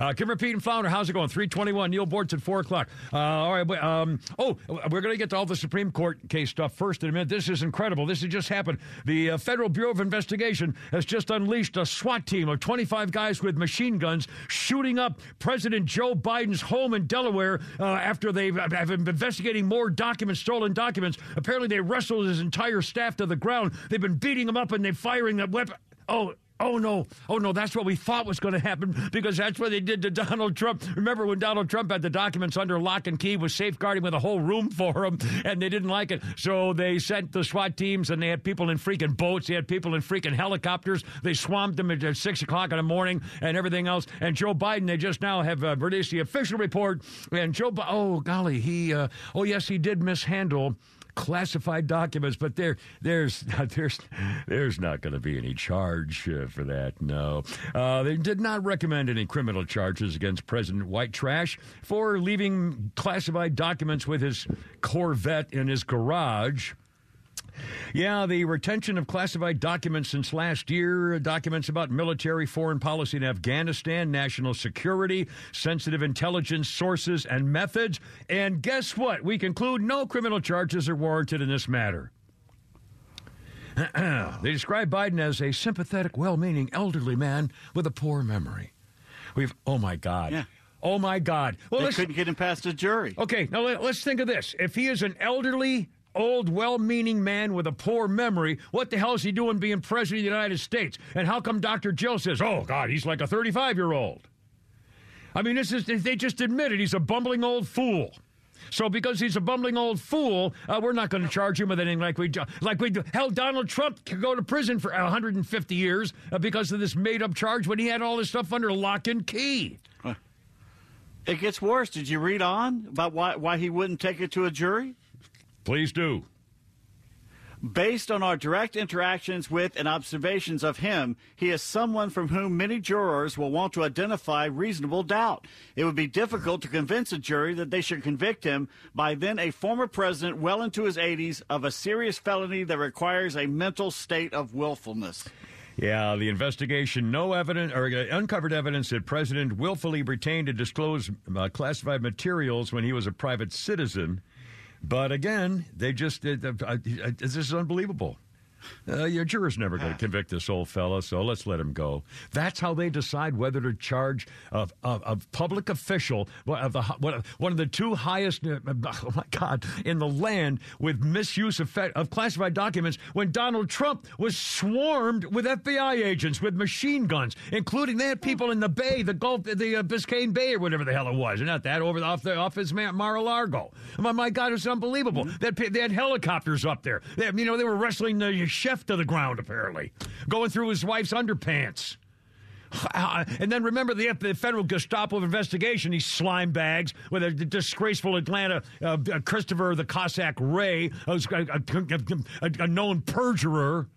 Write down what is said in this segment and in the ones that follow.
Uh, Kimmer Pete and Flounder, how's it going? 321, Neil Boortz at 4 o'clock. Uh, all right. Um, oh, we're going to get to all the Supreme Court case stuff first in a minute. This is incredible. This has just happened. The uh, Federal Bureau of Investigation has just unleashed a SWAT team of 25 guys with machine guns shooting up President Joe Biden's home in Delaware uh, after they have been investigating more documents, stolen documents. Apparently, they wrestled his entire staff to the ground. They've been beating him up and they're firing the weapon. Oh, Oh no! Oh no! That's what we thought was going to happen because that's what they did to Donald Trump. Remember when Donald Trump had the documents under lock and key, was safeguarding with a whole room for him, and they didn't like it, so they sent the SWAT teams, and they had people in freaking boats, they had people in freaking helicopters. They swamped them at six o'clock in the morning and everything else. And Joe Biden, they just now have uh, released the official report, and Joe, oh golly, he, uh, oh yes, he did mishandle classified documents, but there, there's, there's, there's not going to be any charge uh, for that. No, uh, they did not recommend any criminal charges against President White Trash for leaving classified documents with his Corvette in his garage. Yeah, the retention of classified documents since last year, documents about military foreign policy in Afghanistan, national security, sensitive intelligence sources and methods. And guess what? We conclude no criminal charges are warranted in this matter. they describe Biden as a sympathetic, well meaning elderly man with a poor memory. We've, oh my God. Yeah. Oh my God. Well, they couldn't get him past a jury. Okay, now let's think of this. If he is an elderly, old, well meaning man with a poor memory. What the hell is he doing being president of the United States? And how come Dr. Jill says, oh, God, he's like a 35 year old? I mean, this is, they just admitted he's a bumbling old fool. So because he's a bumbling old fool, uh, we're not going to charge him with anything like we like we held Donald Trump could go to prison for 150 years uh, because of this made up charge when he had all this stuff under lock and key. It gets worse. Did you read on about why why he wouldn't take it to a jury? Please do. Based on our direct interactions with and observations of him, he is someone from whom many jurors will want to identify reasonable doubt. It would be difficult to convince a jury that they should convict him by then a former president well into his 80s of a serious felony that requires a mental state of willfulness. Yeah, the investigation, no evidence or uh, uncovered evidence that President willfully retained and disclosed uh, classified materials when he was a private citizen. But again, they just, uh, this is unbelievable. Uh, your juror's never going to convict this old fella, so let's let him go. That's how they decide whether to charge a, a, public official of the one of the two highest, uh, oh my God, in the land with misuse of, of classified documents. When Donald Trump was swarmed with FBI agents with machine guns, including they had people in the Bay, the Gulf, the uh, Biscayne Bay, or whatever the hell it was, not that over the, off the off his Mar-a-Lago. Oh my God, it's unbelievable. Mm-hmm. They, had, they had helicopters up there. They, you know, they were wrestling the chef to the ground, apparently, going through his wife's underpants. And then remember the, the federal Gestapo investigation, these slime bags with a disgraceful Atlanta uh, Christopher the Cossack Wray, a, a, a, a known perjurer.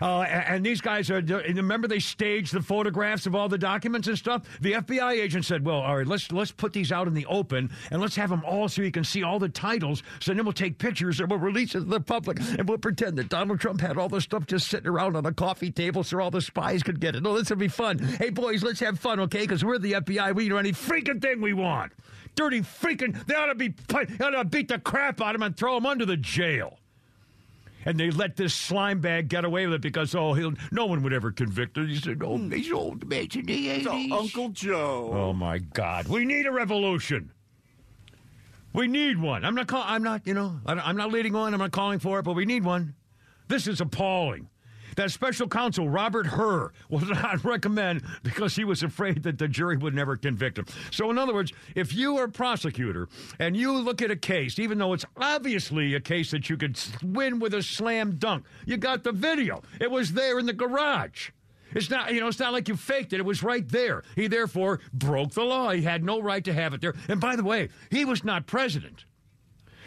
Uh, and these guys are. Remember, they staged the photographs of all the documents and stuff. The FBI agent said, "Well, all right, let's let's put these out in the open and let's have them all so you can see all the titles. So then we'll take pictures and we'll release it to the public and we'll pretend that Donald Trump had all this stuff just sitting around on a coffee table so all the spies could get it. No, this will be fun. Hey, boys, let's have fun, okay? Because we're the FBI. We do any freaking thing we want. Dirty freaking. They ought to be. They ought to beat the crap out of him and throw him under the jail." And they let this slime bag get away with it because oh he'll no one would ever convict him. He said, "Oh, he's old man in the eighties." Uncle Joe. Oh my God, we need a revolution. We need one. I'm not. Call, I'm not. You know. I'm not leading one. I'm not calling for it, but we need one. This is appalling that special counsel, Robert Hur, will not recommend because he was afraid that the jury would never convict him. So, in other words, if you are a prosecutor and you look at a case, even though it's obviously a case that you could win with a slam dunk, you got the video. It was there in the garage. It's not, you know, it's not like you faked it. It was right there. He therefore broke the law. He had no right to have it there. And by the way, he was not president.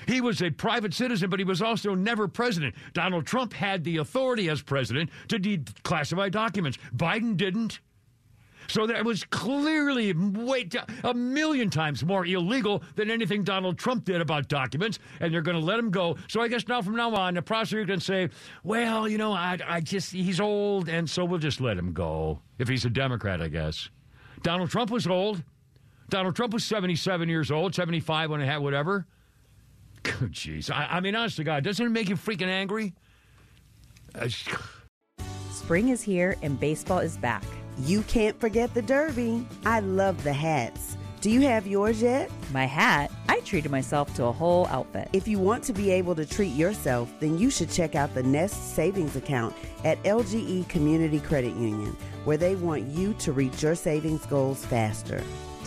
He was a private citizen, but he was also never president. Donald Trump had the authority as president to declassify documents. Biden didn't. So that was clearly way a million times more illegal than anything Donald Trump did about documents, and they're going to let him go. So I guess now from now on, the prosecutor can say, "Well, you know, I, I just he's old, and so we'll just let him go if he's a Democrat, I guess." Donald Trump was old. Donald Trump was seventy-seven years old, seventy-five when it had whatever. Oh, jeez, I, I, mean, honestly, God, doesn't it make you freaking angry? Spring is here and baseball is back. You can't forget the Derby. I love the hats. Do you have yours yet? My hat? I treated myself to a whole outfit. If you want to be able to treat yourself, then you should check out the Nest Savings Account at LGE Community Credit Union, where they want you to reach your savings goals faster.